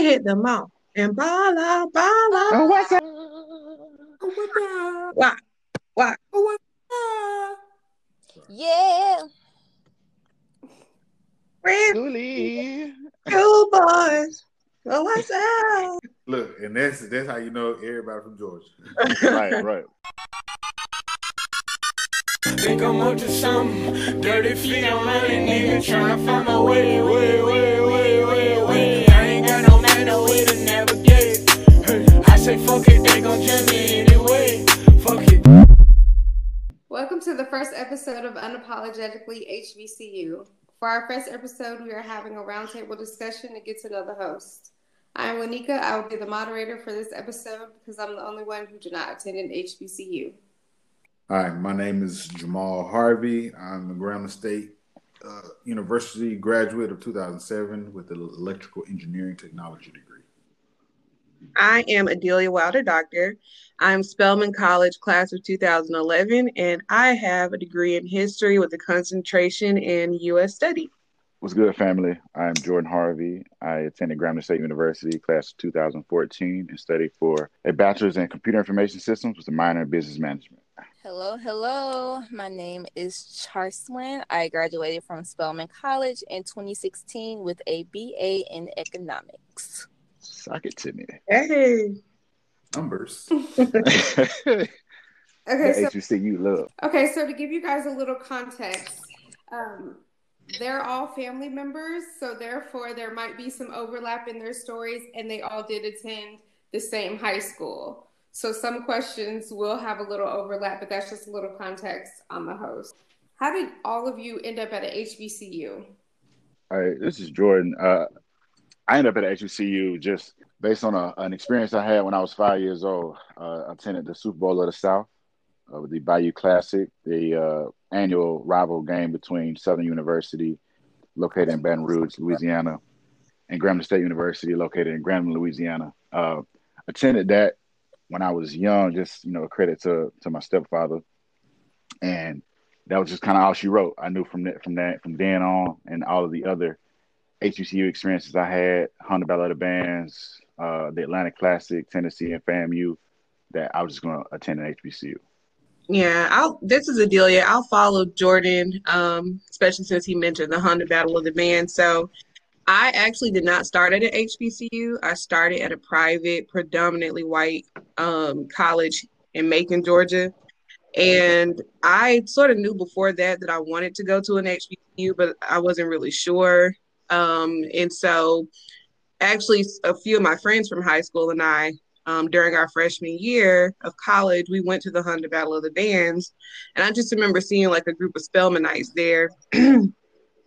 We hit the mall and ball out, ball out. Oh, what's up? Why? Why? Yeah. We're Julie. two boys. Oh, what's up? Look, and that's that's how you know everybody from Georgia. right, right. Think I'm up to something. Dirty feet, I'm running, nigga. to find my way, way, way, way, way, way. I ain't got no way to navigate. Hey, I say fuck it, they gon' judge me anyway. Fuck it. Welcome to the first episode of Unapologetically HBCU. For our first episode, we are having a roundtable discussion to get to know the host. I'm Wanika. I will be the moderator for this episode because I'm the only one who did not attend an HBCU. Hi, my name is Jamal Harvey. I'm a Grambling State uh, University graduate of 2007 with an electrical engineering technology degree. I am Adelia Wilder Doctor. I'm Spelman College class of 2011, and I have a degree in history with a concentration in U.S. study. What's good, family? I'm Jordan Harvey. I attended Grambling State University, class of 2014, and studied for a bachelor's in computer information systems with a minor in business management. Hello, hello. My name is Charswin. I graduated from Spelman College in 2016 with a BA in economics. Suck it to me. Hey. Numbers. the Okay, so HBCU love. okay, so to give you guys a little context, um, they're all family members, so therefore there might be some overlap in their stories, and they all did attend the same high school. So some questions will have a little overlap, but that's just a little context on the host. How did all of you end up at a HBCU? All right, this is Jordan. Uh, I ended up at HBCU just based on a, an experience I had when I was five years old. Uh, I attended the Super Bowl of the South uh, the Bayou Classic, the uh, annual rival game between Southern University, located in Baton Rouge, Louisiana, and Grambling State University, located in Grambling, Louisiana. Uh, attended that when I was young, just you know, a credit to to my stepfather, and that was just kind of all she wrote. I knew from that from that from then on, and all of the other HBCU experiences I had, Honda Battle of the Bands, uh, the Atlanta Classic, Tennessee, and FAMU, that I was just going to attend an HBCU. Yeah, I'll this is Adelia. I'll follow Jordan, um, especially since he mentioned the Honda Battle of the Band. So I actually did not start at an HBCU. I started at a private, predominantly white um, college in Macon, Georgia. And I sort of knew before that that I wanted to go to an HBCU, but I wasn't really sure. Um, and so, actually, a few of my friends from high school and I, um, during our freshman year of college, we went to the Honda Battle of the Bands. And I just remember seeing like a group of Spelmanites there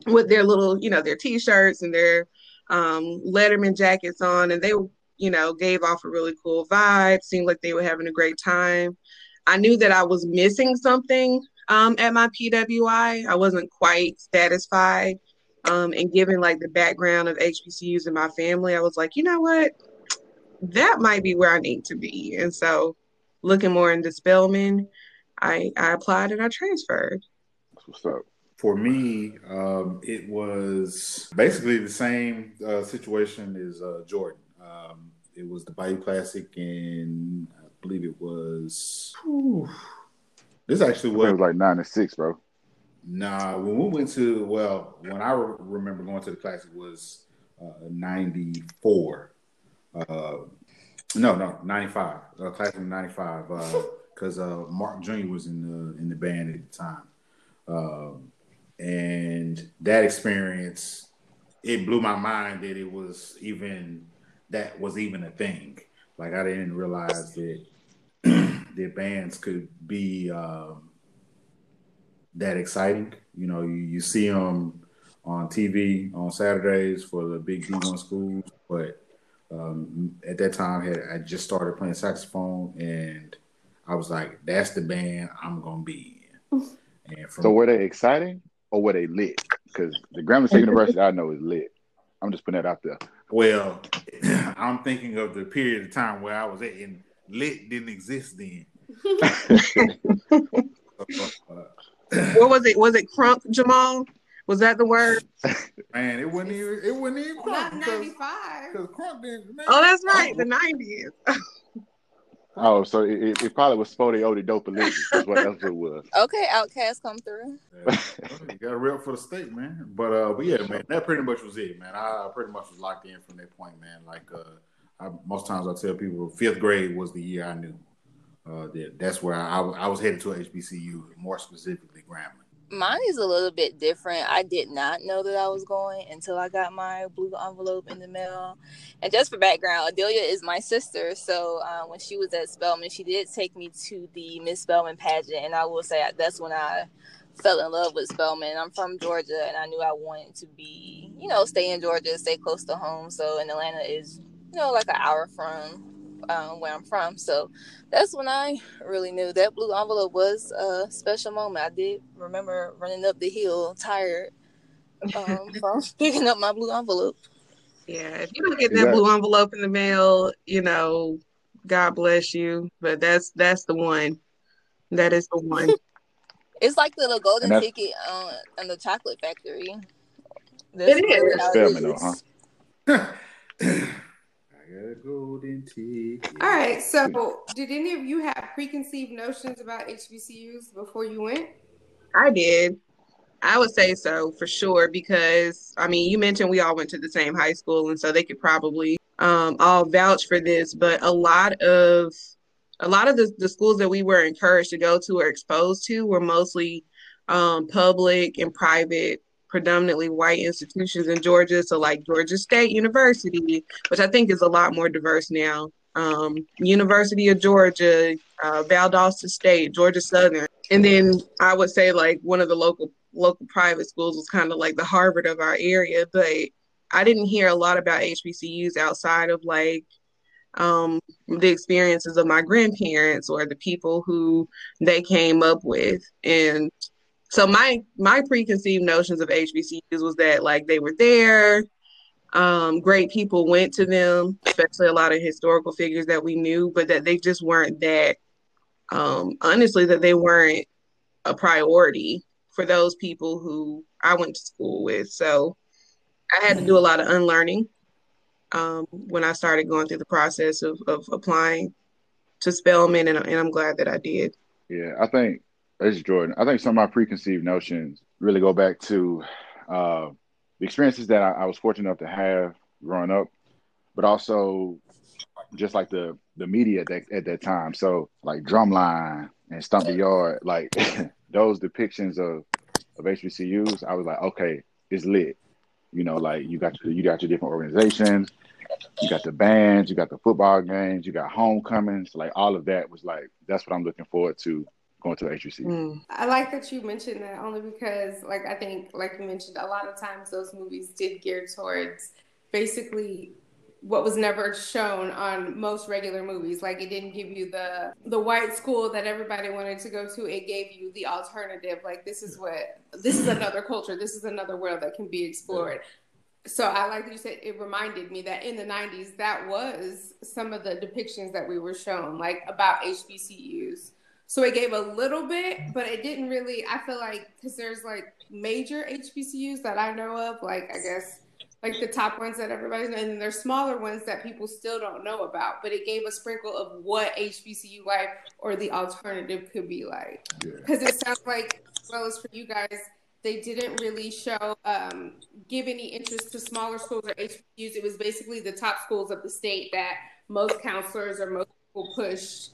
with their little, you know, their t shirts and their um, Letterman jackets on. And they, you know, gave off a really cool vibe, seemed like they were having a great time. I knew that I was missing something um, at my PWI. I wasn't quite satisfied. Um, and given like the background of HBCUs in my family, I was like, you know what? That might be where I need to be. And so, looking more into Spelman, I, I applied and I transferred. What's up. For me, um, it was basically the same uh, situation as uh, Jordan. Um, it was the Bayou Classic, and I believe it was. whew, this actually It was was like nine to six, bro. Nah, when we went to well, when I re- remember going to the classic was uh, '94. Uh, no, no, '95. Uh, classic '95. Because uh, Mark Jr. was in the in the band at the time, um, and that experience it blew my mind that it was even that was even a thing. Like I didn't realize that that bands could be. Um, that exciting. You know, you, you see them on TV on Saturdays for the big D1 schools, but um, at that time, I, had, I just started playing saxophone, and I was like, "That's the band I'm gonna be in." And from So were they exciting or were they lit? Because the Grambling State University I know is lit. I'm just putting that out there. well, I'm thinking of the period of time where I was at, and lit didn't exist then. What was it? Was it Crunk Jamal? Was that the word? Man, it wasn't even it wasn't even Not crunk because 95. because crunk didn't. Man, Oh, that's right. Oh. The nineties. Oh, so it, it, it probably was Spottieottiedopaliscious, is what else it was. Okay, OutKast come through. Yeah, you got to rep for the state, man. But uh, but yeah, man, that pretty much was it, man. I pretty much was locked in from that point, man. Like uh, I, most times I tell people, fifth grade was the year I knew. Uh, that that's where I, I was headed to HBCU, more specifically Grambling. Mine is a little bit different. I did not know that I was going until I got my blue envelope in the mail. And just for background, Adelia is my sister. So uh, when she was at Spelman, she did take me to the Miss Spelman pageant. And I will say that's when I fell in love with Spelman. I'm from Georgia and I knew I wanted to be, you know, stay in Georgia, stay close to home. So in Atlanta is, you know, like an hour from um, where I'm from. So that's when I really knew that blue envelope was a special moment. I did remember running up the hill tired um, from picking up my blue envelope. Yeah, if you don't get that that- blue envelope in the mail, you know, God bless you. But that's that's the one. That is the one. It's like the little golden ticket on, on the chocolate factory. It is. how Spelman, huh? I got a golden ticket. All right. So, did any of you have preconceived notions about HBCUs before you went? I did. I would say so for sure because I mean, you mentioned we all went to the same high school, and so they could probably um, all vouch for this. But a lot of a lot of the, the schools that we were encouraged to go to or exposed to were mostly um, public and private, predominantly white institutions in Georgia. So like Georgia State University, which I think is a lot more diverse now. Um, University of Georgia, uh, Valdosta State, Georgia Southern, and then I would say like one of the local local private schools was kind of like the Harvard of our area, but I didn't hear a lot about HBCUs outside of like um, the experiences of my grandparents or the people who they came up with, and so my my preconceived notions of HBCUs was that like they were there, um, great people went to them, especially a lot of historical figures that we knew, but that they just weren't that. Um, honestly, that they weren't a priority for those people who I went to school with. So I had to do a lot of unlearning um, when I started going through the process of, of applying to Spelman, and, and I'm glad that I did. Yeah, I think is Jordan. I think some of my preconceived notions really go back to uh, the experiences that I, I was fortunate enough to have growing up, but also just like the the media at that, at that time. So like Drumline and Stomp the Yard, like those depictions of of HBCUs, I was like, okay, it's lit. You know, like you got your, you got your different organizations, you got the bands, you got the football games, you got homecomings, like all of that was like that's what I'm looking forward to going to HBCU. Mm. I like that you mentioned that only because, like, I think, like you mentioned, a lot of times those movies did gear towards basically what was never shown on most regular movies. Like, it didn't give you the the white school that everybody wanted to go to. It gave you the alternative. Like, this is what this is another culture. This is another world that can be explored. So I like that you said it reminded me that in the 90s, that was some of the depictions that we were shown, like about HBCUs. So it gave a little bit, but it didn't really. I feel like because there's like major HBCUs that I know of, like I guess like the top ones that everybody's and there's smaller ones that people still don't know about. But it gave a sprinkle of what HBCU life or the alternative could be like. Yeah. Because it sounds like, as well as for you guys, they didn't really show um, give any interest to smaller schools or HBCUs. It was basically the top schools of the state that most counselors or most people pushed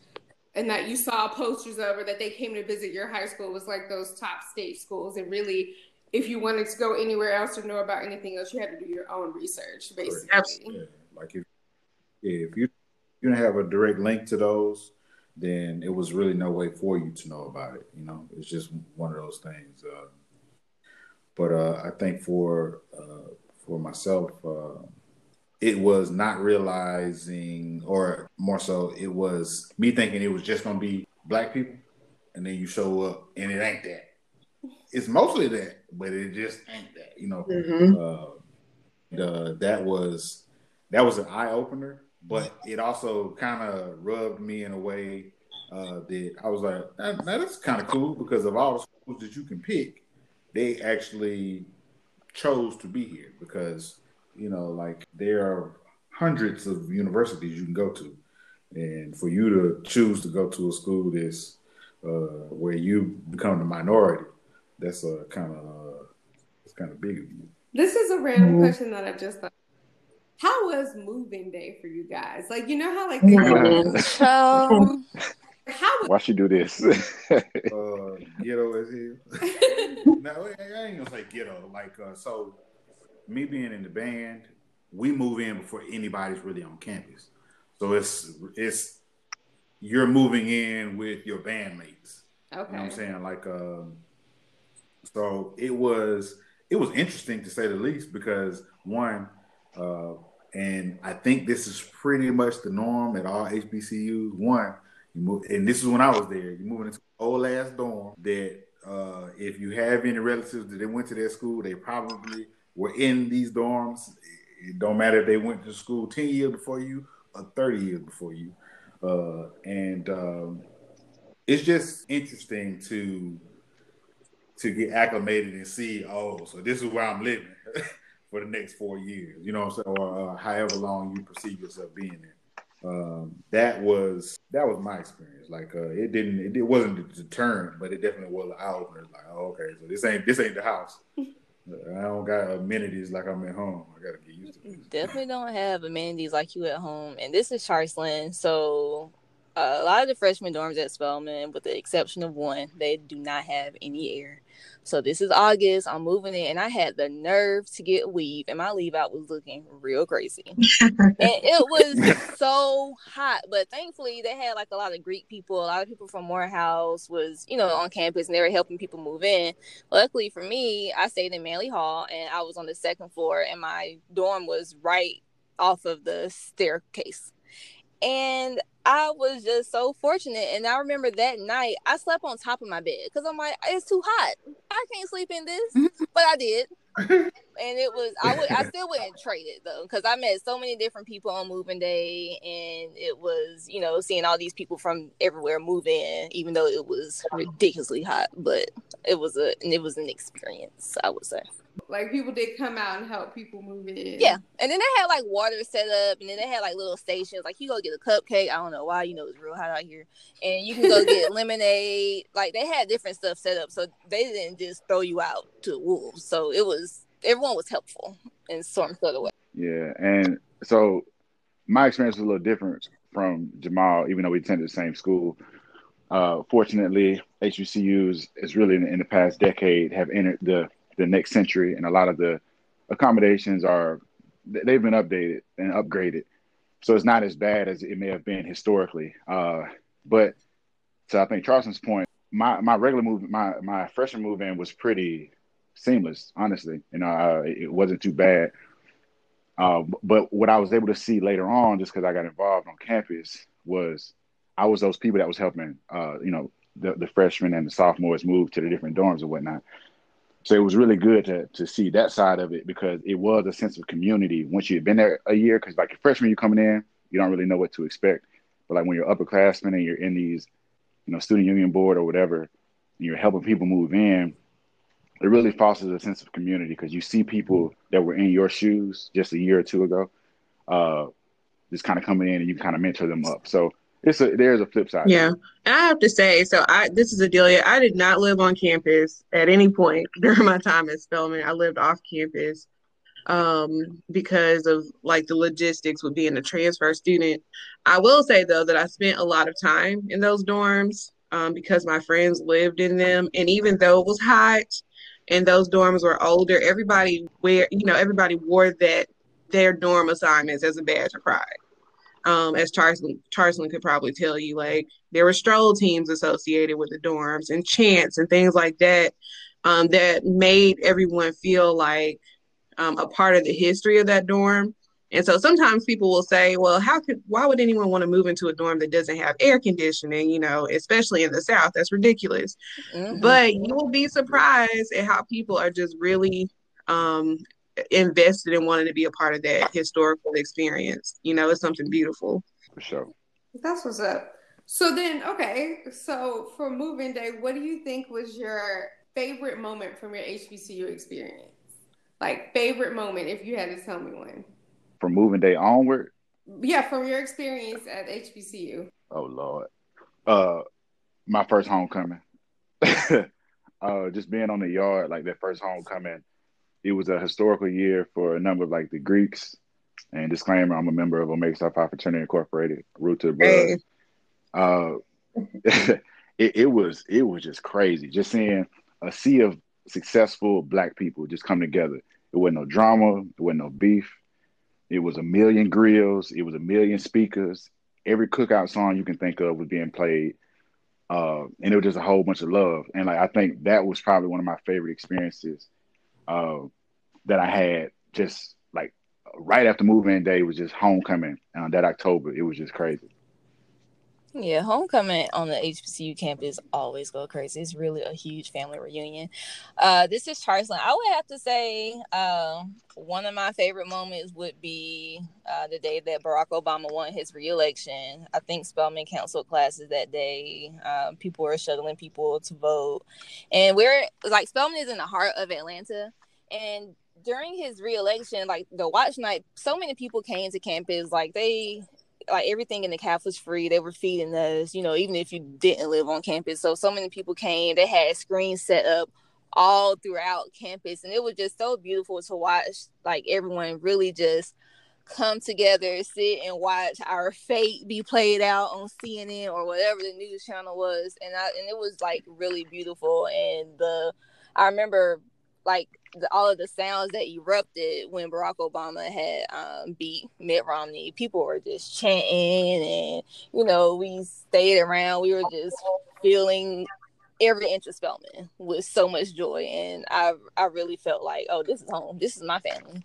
and that you saw posters of or that they came to visit your high school was like those top state schools and really if you wanted to go anywhere else or know about anything else you had to do your own research basically Absolutely. Yeah, like if yeah, if you you don't have a direct link to those, then it was really no way for you to know about it. You know, it's just one of those things. Uh, but uh, I think for uh, for myself, uh, it was not realizing, or more so, it was me thinking it was just gonna be black people, and then you show up and it ain't that. It's mostly that, but it just ain't that. You know, Mhm. uh, the that was that was an eye opener, but it also kind of rubbed me in a way uh, that I was like, that, that is kind of cool because of all the schools that you can pick, they actually chose to be here because you know, like there are hundreds of universities you can go to, and for you to choose to go to a school that's uh, where you become the minority, that's a kind of uh, it's kind of big of you. This is a random mm-hmm. question that I just thought. How was moving day for you guys? Like, you know how like mm-hmm. um, how was- why she do this? uh, ghetto as hell. no, I ain't gonna say ghetto. Like, uh, so me being in the band, we move in before anybody's really on campus. So it's it's you're moving in with your bandmates. Okay. You know what I'm saying? Like um so it was it was interesting to say the least because one, uh, and I think this is pretty much the norm at all HBCUs. One, you move, and this is when I was there. You're moving into old ass dorm that uh, if you have any relatives that they went to their school, they probably were in these dorms. It don't matter if they went to school ten years before you or thirty years before you. Uh, and um, it's just interesting to to get acclimated and see, oh, so this is where I'm living for the next four years, you know, so or uh, however long you perceive yourself being there. Um, that was that was my experience. Like uh, it didn't it, it wasn't a deterrent, but it definitely was an eye opener. Like, oh, okay, so this ain't this ain't the house. I don't got amenities like I'm at home. I gotta get used to this. Definitely don't have amenities like you at home. And this is Charleston, so uh, a lot of the freshman dorms at Spelman, with the exception of one, they do not have any air. So this is August. I'm moving in, and I had the nerve to get weave, and my leave out was looking real crazy. and it was so hot, but thankfully they had like a lot of Greek people, a lot of people from Morehouse was you know on campus, and they were helping people move in. Luckily for me, I stayed in Manley Hall, and I was on the second floor, and my dorm was right off of the staircase. And I was just so fortunate. And I remember that night I slept on top of my bed because I'm like, it's too hot. I can't sleep in this. Mm-hmm. but I did. and it was I would I still wouldn't trade it though because I met so many different people on moving day and it was you know seeing all these people from everywhere move in even though it was ridiculously hot but it was a and it was an experience I would say. Like people did come out and help people move in. Yeah, and then they had like water set up, and then they had like little stations. Like you go get a cupcake. I don't know why. You know it's real hot out here, and you can go get lemonade. Like they had different stuff set up, so they didn't just throw you out to the wolves. So it was everyone was helpful in some sort of way. Yeah, and so my experience was a little different from Jamal, even though we attended the same school. Uh, fortunately, HBCUs is really in, in the past decade have entered the the next century, and a lot of the accommodations are they've been updated and upgraded, so it's not as bad as it may have been historically. Uh, but so I think Charleston's point, my my regular move, my my freshman move in was pretty seamless. Honestly, you know, uh, it wasn't too bad. Uh, but what I was able to see later on, just because I got involved on campus, was I was those people that was helping, uh, you know, the, the freshmen and the sophomores move to the different dorms and whatnot. So it was really good to to see that side of it because it was a sense of community once you've been there a year. Because like a freshman, you're coming in, you don't really know what to expect. But like when you're upperclassmen and you're in these, you know, student union board or whatever, and you're helping people move in, it really fosters a sense of community because you see people that were in your shoes just a year or two ago, uh, just kind of coming in and you kind of mentor them up. So it's a there's a flip side. Yeah, and I have to say, so I this is Adelia. I did not live on campus at any point during my time at Spelman. I lived off campus um, because of like the logistics with being a transfer student. I will say though that I spent a lot of time in those dorms um, because my friends lived in them, and even though it was hot and those dorms were older, everybody wear you know everybody wore that their dorm assignments as a badge of pride um, as Charleston, Charleston could probably tell you, like there were stroll teams associated with the dorms and chants and things like that um, that made everyone feel like um, a part of the history of that dorm. And so sometimes people will say, well, how could, why would anyone want to move into a dorm that doesn't have air conditioning, you know, especially in the South? That's ridiculous. Mm-hmm. But you will be surprised at how people are just really um, invested in wanting to be a part of that historical experience. You know, it's something beautiful. For sure. That's what's up. So then, okay, so for moving day, what do you think was your favorite moment from your HBCU experience? Like favorite moment, if you had to tell me one. From moving day onward. Yeah, from your experience at HBCU. Oh Lord. Uh my first homecoming. uh just being on the yard, like that first homecoming. It was a historical year for a number of like the Greeks. And disclaimer, I'm a member of Omega Psi Phi Fraternity Incorporated, root to the blood. Hey. Uh it, it was it was just crazy. Just seeing a sea of successful black people just come together. It wasn't no drama, it wasn't no beef. It was a million grills, it was a million speakers. Every cookout song you can think of was being played. Uh, and it was just a whole bunch of love. And like I think that was probably one of my favorite experiences uh, that I had just like right after moving day was just homecoming uh, that October. It was just crazy. Yeah, homecoming on the HBCU campus always go crazy. It's really a huge family reunion. Uh, this is Charleston. I would have to say uh, one of my favorite moments would be uh, the day that Barack Obama won his reelection. I think Spelman canceled classes that day. Um, people were shuttling people to vote, and we're like Spelman is in the heart of Atlanta, and during his reelection, like the watch night, so many people came to campus. Like they like everything in the CAF was free. They were feeding us, you know, even if you didn't live on campus. So so many people came. They had screens set up all throughout campus, and it was just so beautiful to watch. Like everyone really just come together, sit and watch our fate be played out on CNN or whatever the news channel was, and I and it was like really beautiful. And the I remember like all of the sounds that erupted when Barack Obama had um, beat Mitt Romney. People were just chanting, and you know, we stayed around. We were just feeling every inch of Spelman with so much joy, and I I really felt like, oh, this is home. This is my family.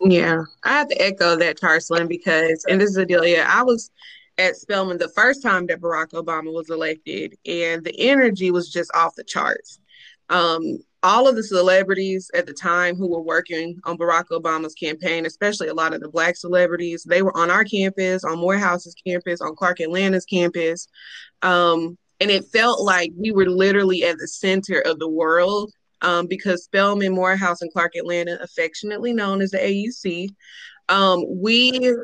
Yeah, I have to echo that, Charleston, because, and this is Adelia, I was at Spelman the first time that Barack Obama was elected, and the energy was just off the charts. Um, all of the celebrities at the time who were working on Barack Obama's campaign, especially a lot of the black celebrities, they were on our campus, on Morehouse's campus, on Clark Atlanta's campus. Um, and it felt like we were literally at the center of the world um, because Spelman, Morehouse, and Clark Atlanta, affectionately known as the AUC, um, we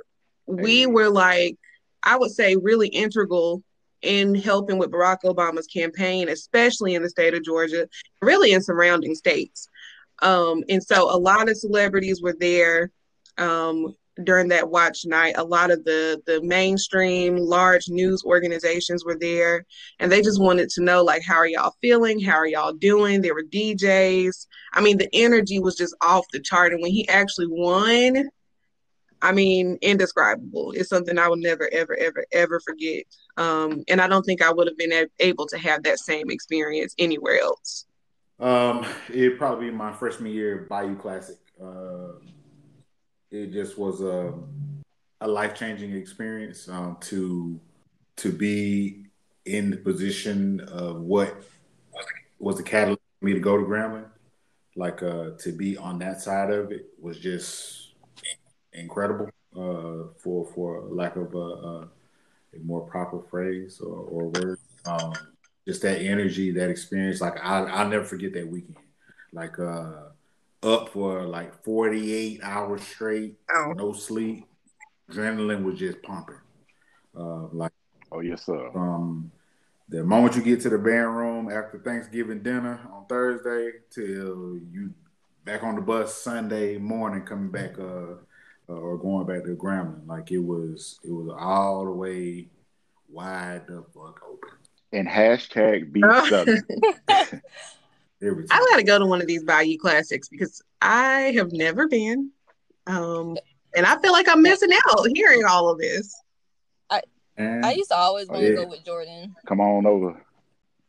we were like, I would say, really integral in helping with Barack Obama's campaign, especially in the state of Georgia, really in surrounding states. Um, and so a lot of celebrities were there um, during that watch night. A lot of the the mainstream large news organizations were there, and they just wanted to know like, how are y'all feeling? How are y'all doing? There were DJs. I mean, the energy was just off the chart. And when he actually won, I mean, indescribable. It's something I will never, ever, ever, ever forget. Um, and I don't think I would have been able to have that same experience anywhere else. Um, it'd probably be my freshman year Bayou Classic. Uh, it just was a a life changing experience um, to to be in the position of what was the catalyst for me to go to Grambling. Like uh, to be on that side of it was just incredible. Uh, for for lack of a, a, a more proper phrase or, or word, um, just that energy, that experience. Like I, I'll never forget that weekend. Like uh, up for like 48 hours straight, Oh. no sleep. Adrenaline was just pumping. Uh, like Oh yes, sir. from the moment you get to the band room after Thanksgiving dinner on Thursday till you back on the bus Sunday morning coming back uh, uh or going back to Grambling. Like it was it was all the way wide the fuck open. And hashtag beat Southern. I gotta go to one of these Bayou Classics because I have never been. Um, and I feel like I'm missing out hearing all of this. And I used to always Oh, want to yeah. go with Jordan. come on over.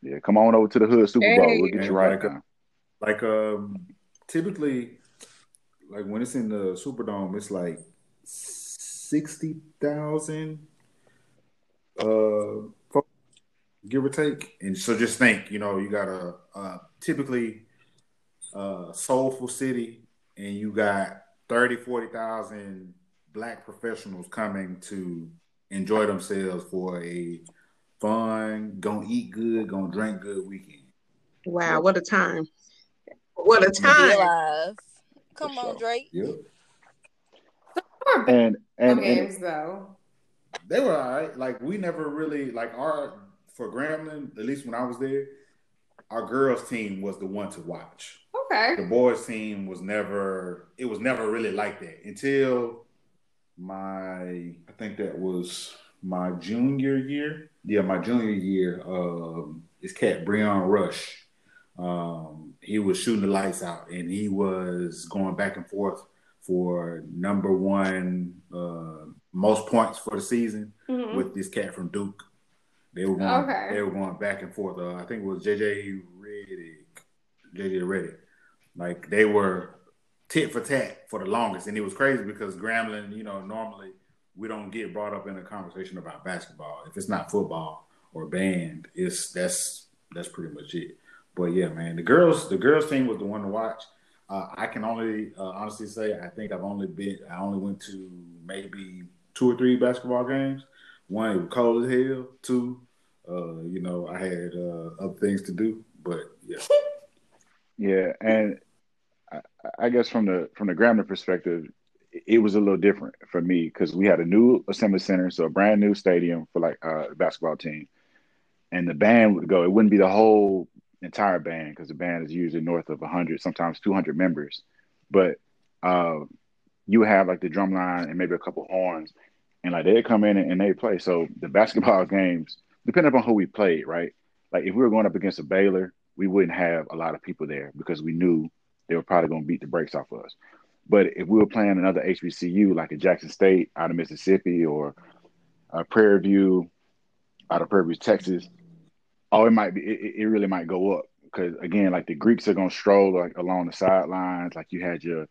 Yeah, come on over to the hood Super Bowl. Hey. We'll get you right like a- like um typically like when it's in the Superdome, it's like sixty thousand uh give or take. And so just think, you know, you got a, a typically uh soulful city and you got 30, 40,000 black professionals coming to enjoy themselves for a fun, gonna eat good, gonna drink good weekend. Wow, what a time. What a Be time. Alive. Come For on, sure. Drake. Yep. More And and, baseball and games though. They were all right. Like we never really like our for Grambling, at least when I was there, our girls team was the one to watch. Okay. The boys team was never it was never really like that until my I think that was my junior year. Yeah, my junior year, um, this cat Brion Rush. Um, he was shooting the lights out and he was going back and forth for number one uh, most points for the season Mhm. with this cat from Duke. They were going Okay. they were going back and forth. Uh, I think it was JJ Redick. JJ Redick. Like they were tit for tat for the longest. And it was crazy because Grambling, you know, normally we don't get brought up in a conversation about basketball. If it's not football or band, it's that's that's pretty much it. But yeah, man, the girls the girls team was the one to watch. Uh, I can only uh, honestly say I think I've only been I only went to maybe two or three basketball games. One it was cold as hell. Two, uh, you know, I had uh, other things to do. But yeah, Yeah, and I, I guess from the from the Grambling perspective, it was a little different for me because we had a new assembly center, so a brand new stadium for like uh, the basketball team, and the band would go. It wouldn't be the whole entire band because the band is usually north of 100, sometimes 200 members, but uh, you have like the drum line and maybe a couple horns, and like they'd come in and, and they play. So the basketball games, depending upon who we played, right? Like if we were going up against a Baylor, we wouldn't have a lot of people there because we knew they were probably going to beat the brakes off of us. But if we were playing another HBCU like a Jackson State out of Mississippi or Prairie View out of Prairie View, Texas, oh, it might be it, it really might go up because again, like the Greeks are going to stroll like along the sidelines, like you had your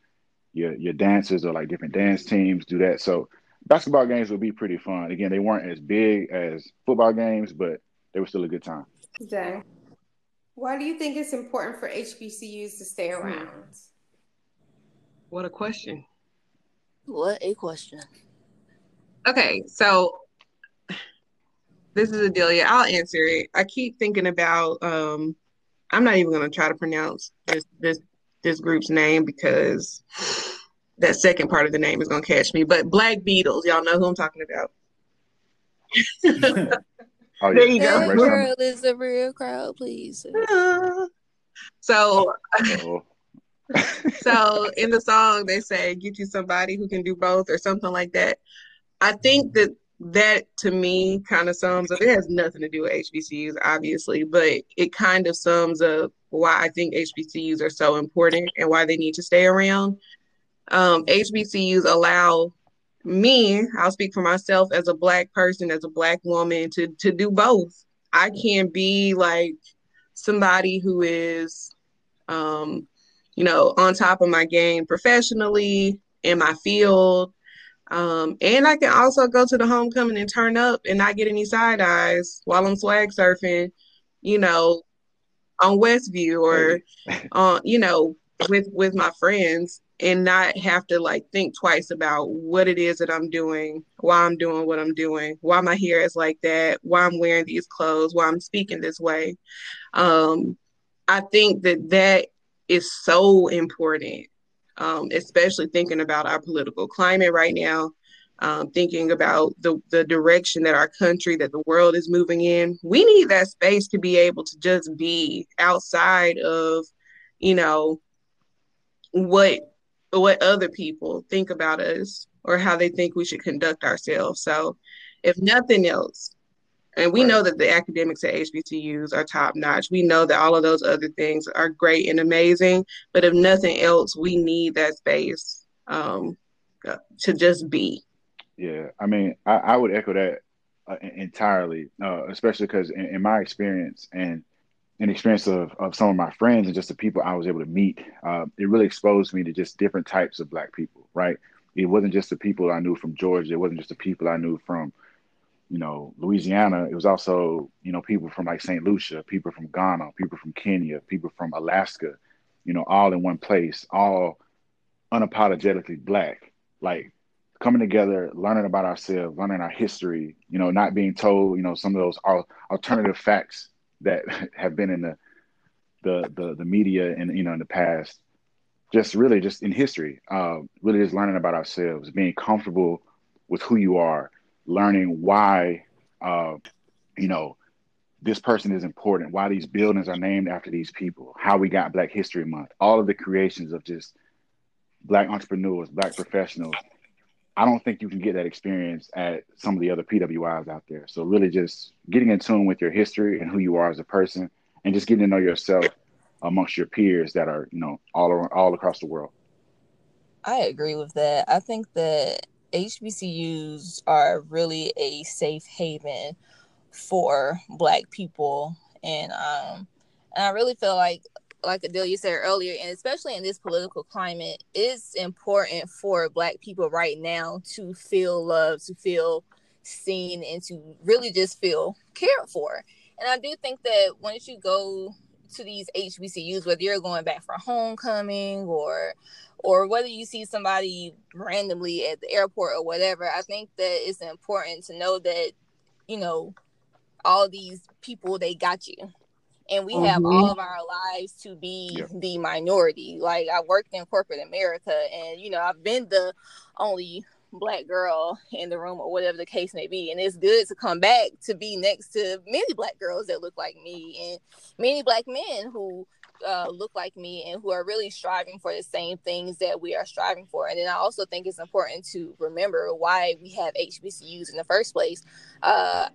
your your dancers or like different dance teams do that. So basketball games would be pretty fun. Again, they weren't as big as football games, but they were still a good time. Dang. Why do you think it's important for HBCUs to stay around? What a question. What a question. Okay, so this is Adelia. I'll answer it. I keep thinking about um I'm not even gonna try to pronounce this this this group's name because that second part of the name is gonna catch me. But Black Beatles, y'all know who I'm talking about. Oh There you go. That Right, girl is a real crowd, please. So uh-oh. so in the song they say get you somebody who can do both or something like that i think that that to me kind of sums up it has nothing to do with hbcus obviously but it kind of sums up why i think hbcus are so important and why they need to stay around um, hbcus allow me i'll speak for myself as a black person as a black woman to to do both i can't be like somebody who is um, you know, on top of my game professionally in my field. Um, and I can also go to the homecoming and turn up and not get any side eyes while I'm swag surfing, you know, on Westview or on, you know, with with my friends and not have to like think twice about what it is that I'm doing, why I'm doing what I'm doing, why my hair is like that, why I'm wearing these clothes, why I'm speaking this way. Um, I think that that is so important, um, especially thinking about our political climate right now, um, thinking about the, the direction that our country, that the world is moving in. We need that space to be able to just be outside of, you know, what what other people think about us or how they think we should conduct ourselves. So, if nothing else, and we Right. know that the academics at HBCUs are top notch. We know that all of those other things are great and amazing. But if nothing else, we need that space um, to just be. Yeah, I mean, I, I would echo that uh, entirely, uh, especially because in, in my experience and in the experience of, of some of my friends and just the people I was able to meet, uh, it really exposed me to just different types of Black people, right? It wasn't just the people I knew from Georgia. It wasn't just the people I knew from, you know, Louisiana. It was also, you know, people from like St. Lucia, people from Ghana, people from Kenya, people from Alaska, you know, all in one place, all unapologetically Black. Like coming together, learning about ourselves, learning our history, you know, not being told, you know, some of those alternative facts that have been in the the the, the media and you know in the past. just really just in history, uh, really just learning about ourselves, being comfortable with who you are, learning why, uh, you know, this person is important, why these buildings are named after these people, how we got Black History Month, all of the creations of just Black entrepreneurs, Black professionals. I don't think you can get that experience at some of the other PWIs out there. So really just getting in tune with your history and who you are as a person and just getting to know yourself amongst your peers that are, you know, all around, all across the world. I agree with that. I think that HBCUs are really a safe haven for Black people, and um, and I really feel like, like Adelia said earlier, and especially in this political climate, it's important for Black people right now to feel loved, to feel seen, and to really just feel cared for. And I do think that once you go to these HBCUs, whether you're going back for homecoming or or whether you see somebody randomly at the airport or whatever, I think that it's important to know that, you know, all these people they got you. And we mm-hmm. have all of our lives to be yeah. the minority. Like I worked in corporate America and you know, I've been the only black girl in the room or whatever the case may be. And it's good to come back to be next to many black girls that look like me and many black men who uh, look like me and who are really striving for the same things that we are striving for. And then I also think it's important to remember why we have HBCUs in the first place. Uh,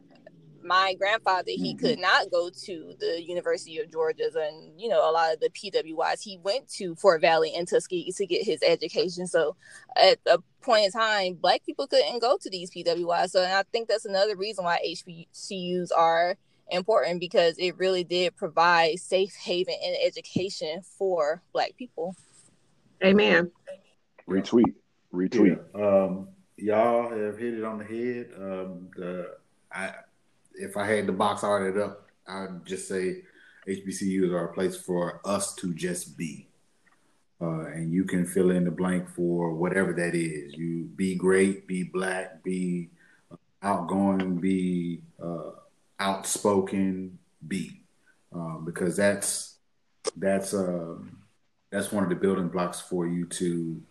my grandfather he could mm-hmm. not go to the University of Georgia and you know a lot of the PWIs he went to Fort Valley and Tuskegee to get his education. So at a point in time black people couldn't go to these PWIs so and I think that's another reason why HBCUs are important because it really did provide safe haven and education for black people. Amen. Retweet. Retweet. Yeah. um y'all have hit it on the head. Um the I if I had the box arted up, I'd just say HBCUs are a place for us to just be. Uh, and you can fill in the blank for whatever that is. You be great, be black, be outgoing, be uh, outspoken, be um, because that's that's uh, that's one of the building blocks for you to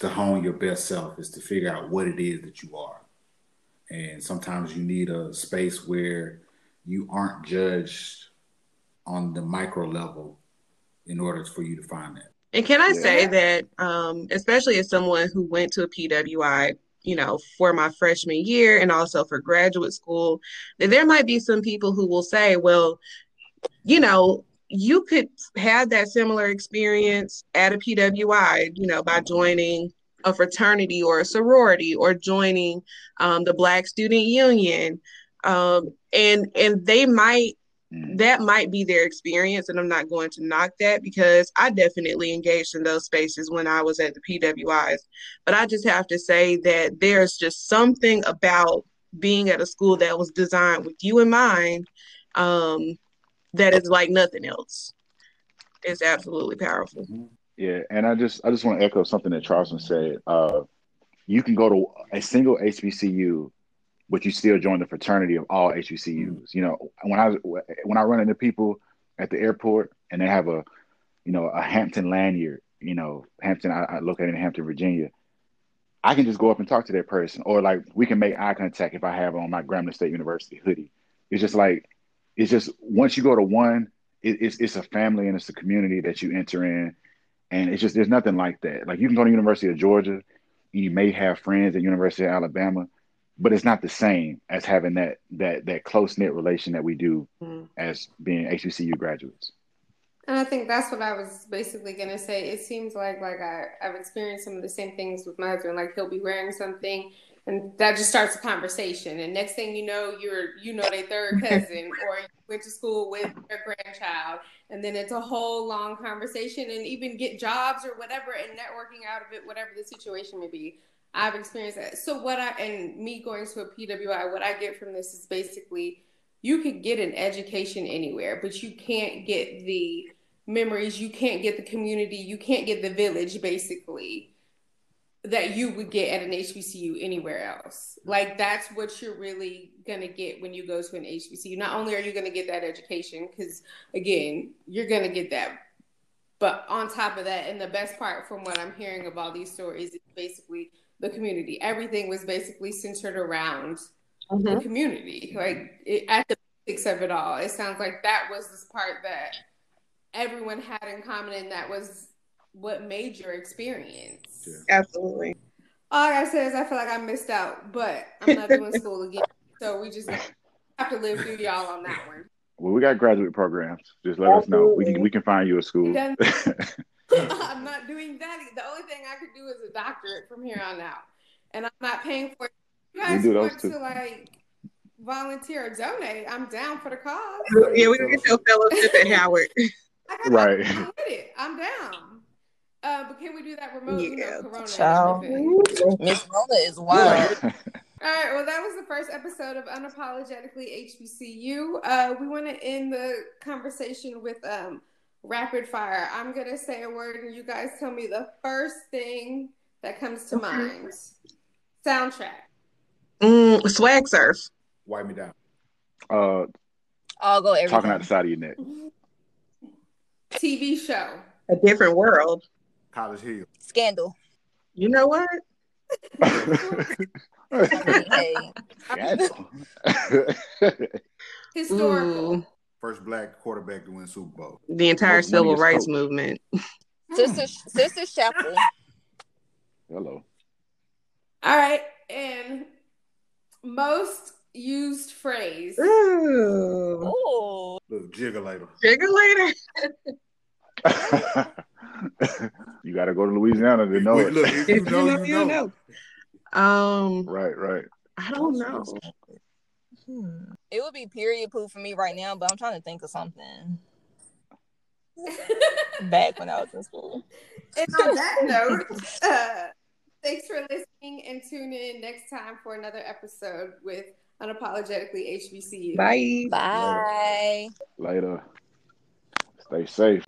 to hone your best self is to figure out what it is that you are and sometimes you need a space where you aren't judged on the micro level in order for you to find that. And can I yeah. say that, um, especially as someone who went to a PWI, you know, for my freshman year and also for graduate school, that there might be some people who will say, well, you know, you could have that similar experience at a PWI, you know, by joining a fraternity or a sorority or joining um, the Black Student Union, um, and and they might mm. that might be their experience, and I'm not going to knock that because I definitely engaged in those spaces when I was at the PWIs. But I just have to say that there's just something about being at a school that was designed with you in mind um, that is like nothing else. It's absolutely powerful. Yeah, and I just I just want to echo something that Charleston said. Uh, you can go to a single HBCU, but you still join the fraternity of all HBCUs. You know, when I when I run into people at the airport and they have a, you know, a Hampton lanyard, you know, Hampton, I, I located in Hampton, Virginia. I can just go up and talk to that person, or like we can make eye contact if I have on my Grambling State University hoodie. It's just like, it's just once you go to one, it, it's it's a family and it's a community that you enter in and it's just there's nothing like that. Like you can go to University of Georgia, you may have friends at University of Alabama, but it's not the same as having that that that close knit relation that we do mm. as being HBCU graduates. And I think that's what I was basically gonna say. It seems like like I, I've experienced some of the same things with my husband. Like he'll be wearing something and that just starts a conversation. And next thing you know, you're you know their third cousin or went to school with their grandchild. And then it's a whole long conversation and even get jobs or whatever and networking out of it whatever the situation may be. I've experienced that. So what i and me going to a pwi what i get from this is basically you could get an education anywhere but you can't get the memories. You can't get the community. You can't get the village basically that you would get at an HBCU anywhere else. Like that's what you're really gonna get when you go to an HBCU. Not only are you gonna get that education, because again, you're gonna get that But on top of that, and the best part from what I'm hearing of all these stories is basically the community. Everything was basically centered around Mhm. the community, like it, at the basics of it all. It sounds like that was this part that everyone had in common, and that was what made your experience. Yeah. Absolutely. All I gotta say is I feel like I missed out, but I'm not doing school again, so we just have to live through y'all on that one. Well, we got graduate programs. Just let us know. We can we can find you a school. I'm not doing that. The only thing I could do is a doctorate from here on out, and I'm not paying for it. You guys do those want too. to like volunteer or donate? I'm down for the cause. Yeah, we can get your fellowship at Howard. Right. I'm with it. I'm down. Uh, but can we do that remote? You Yeah. know, Corona. Ciao. Miss Rona is wild. All right. Well, that was the first episode of Unapologetically HBCU. Uh, we want to end the conversation with um, rapid fire. I'm gonna say a word, and you guys tell me the first thing that comes to Okay. mind. Soundtrack. Mm, swag surf. Wipe me down. uh, I'll go everything. talking out the side of your neck. TV show. A different world. College Hill. Scandal. You know what? I mean. Historical. Ooh, First black quarterback to win Super Bowl. the entire Most civil rights coach. movement. Hmm. Sister Sister Chapel. Hello. All right. And most used phrase. Ooh, Ooh. Look, jiggler. jiggle later. you got to go to Louisiana to know it. Look, if you know, you know. Um, Right, right. I don't know. Hmm. It would be period poop for me right now, but I'm trying to think of something back when I was in school. And on that note, uh, thanks for listening and tune in next time for another episode with Unapologetically HBCU. Bye. Bye. Later. Stay safe.